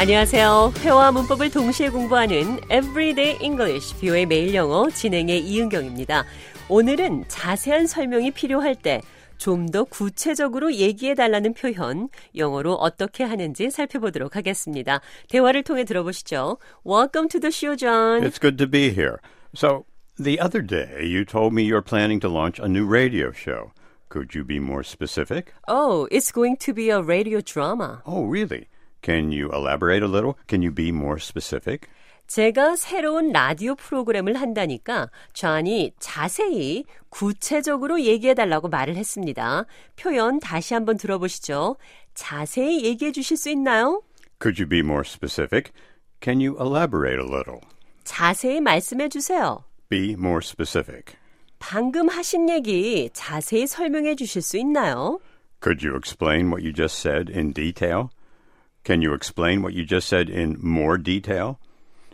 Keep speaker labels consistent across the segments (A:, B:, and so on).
A: 안녕하세요. 회화 문법을 동시에 공부하는 Everyday English, 뷰의 매일 영어 진행의 이은경입니다. 오늘은 자세한 설명이 필요할 때 좀 더 구체적으로 얘기해 달라는 표현, 영어로 어떻게 하는지 살펴보도록 하겠습니다. 대화를 통해 들어보시죠. Welcome to the show, John.
B: It's good to be here. So, the other day you told me you're planning to launch a new radio show. Could you be more specific?
A: Oh, it's going to be a radio drama.
B: Oh, really? Can you elaborate a little? Can you be more specific?
A: 제가 새로운 라디오 프로그램을 한다니까 존이 자세히 구체적으로 얘기해 달라고 말을 했습니다. 표현 다시 한번 들어보시죠. 자세히 얘기해 주실 수 있나요?
B: Could you be more specific? Can you elaborate a little?
A: 자세히 말씀해 주세요.
B: Be more specific.
A: 방금 하신 얘기 자세히 설명해 주실 수 있나요?
B: Could you explain what you just said in detail? Can you explain what you just said in more detail?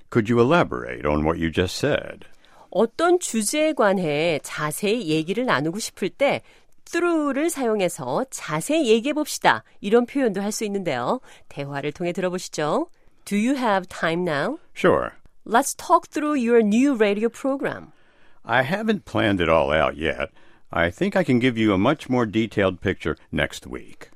B: Could you elaborate on what you just said?
A: 어떤 주제에 관해 자세히 얘기를 나누고 싶을 때 through를 사용해서 자세히 얘기해 봅시다. 이런 표현도 할 수 있는데요. 대화를 통해 들어보시죠. Do you have time now?
B: Sure.
A: Let's talk through your new radio program.
B: I haven't planned it all out yet. I think I can give you a much more detailed picture next week.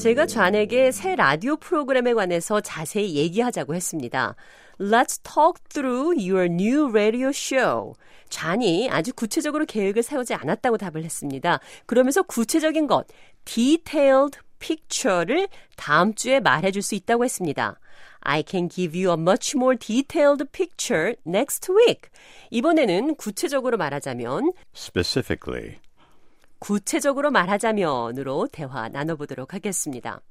A: 제가 좌에게 새 라디오 프로그램에 관해서 자세히 얘기하자고 했습니다. Let's talk through your new radio show. 좌이 아주 구체적으로 계획을 세우지 않았다고 답을 했습니다. 그러면서 구체적인 것, detailed picture를 다음 주에 말해줄 수 있다고 했습니다. I can give you a much more detailed picture next week. 이번에는 구체적으로 말하자면
B: Specifically.
A: 구체적으로 말하자면으로 대화 나눠보도록 하겠습니다.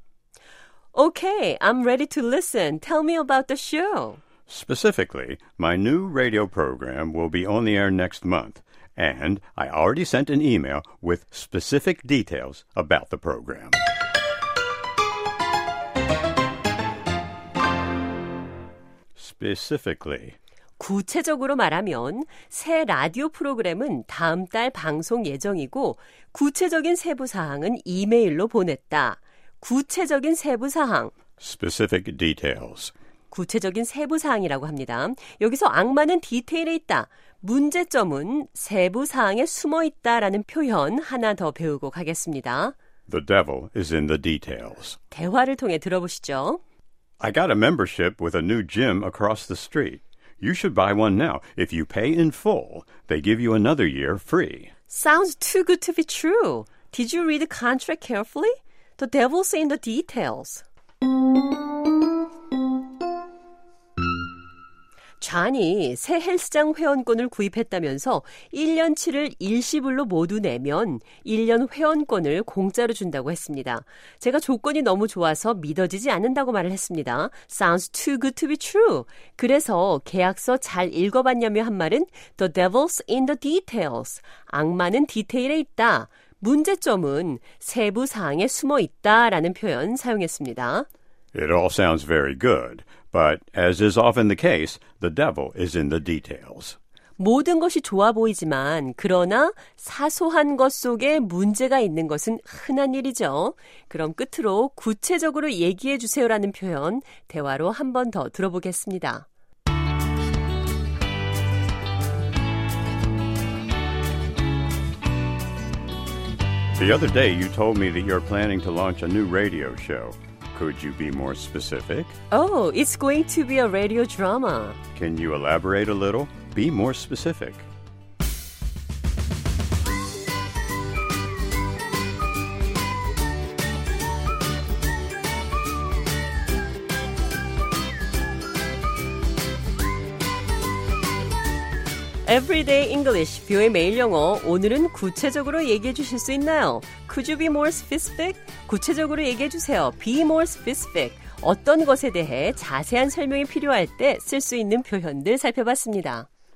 A: Okay, I'm ready to listen. Tell me about the show.
B: Specifically, my new radio program will be on the air next month, and I already sent an email with specific details about the program. Specifically.
A: 구체적으로 말하면 새 라디오 프로그램은 다음 달 방송 예정이고 구체적인 세부 사항은 이메일로 보냈다. 구체적인 세부 사항,
B: Specific details.
A: 구체적인 세부 사항이라고 합니다. 여기서 악마는 디테일에 있다. 문제점은 세부 사항에 숨어 있다라는 표현 하나 더 배우고 가겠습니다.
B: The devil is in the details.
A: 대화를 통해 들어보시죠.
B: I got a membership with a new gym across the street. You should buy one now. If you pay in full, they give you another year free.
A: Sounds too good to be true. Did you read the contract carefully? The devil's in the details. 좌니 새 헬스장 회원권을 구입했다면서 1년치를 일시불로 모두 내면 1년 회원권을 공짜로 준다고 했습니다. 제가 조건이 너무 좋아서 믿어지지 않는다고 말을 했습니다. Sounds too good to be true. 그래서 계약서 잘 읽어봤냐며 한 말은 The devil's in the details. 악마는 디테일에 있다. 문제점은 세부 사항에 숨어 있다라는 표현 사용했습니다.
B: It all sounds very good, but as is often the case, the devil is in the details.
A: 모든 것이 좋아 보이지만 그러나 사소한 것 속에 문제가 있는 것은 흔한 일이죠. 그럼 끝으로 구체적으로 얘기해 주세요라는 표현 대화로 한 번 더 들어보겠습니다.
B: The other day you told me that you're planning to launch a new radio show. Could you be more specific?
A: Oh, it's going to be a radio drama.
B: Can you elaborate a little? Be more specific.
A: Everyday English, 뷰의 매일 영어. 오늘은 구체적으로 얘기해 주실 수 있나요? Could you be more specific? 구체적으로 얘기해 주세요. Be more specific. 어떤 것에 대해 자세한 설명이 필요할 때 쓸 수 있는 표현들 살펴봤습니다.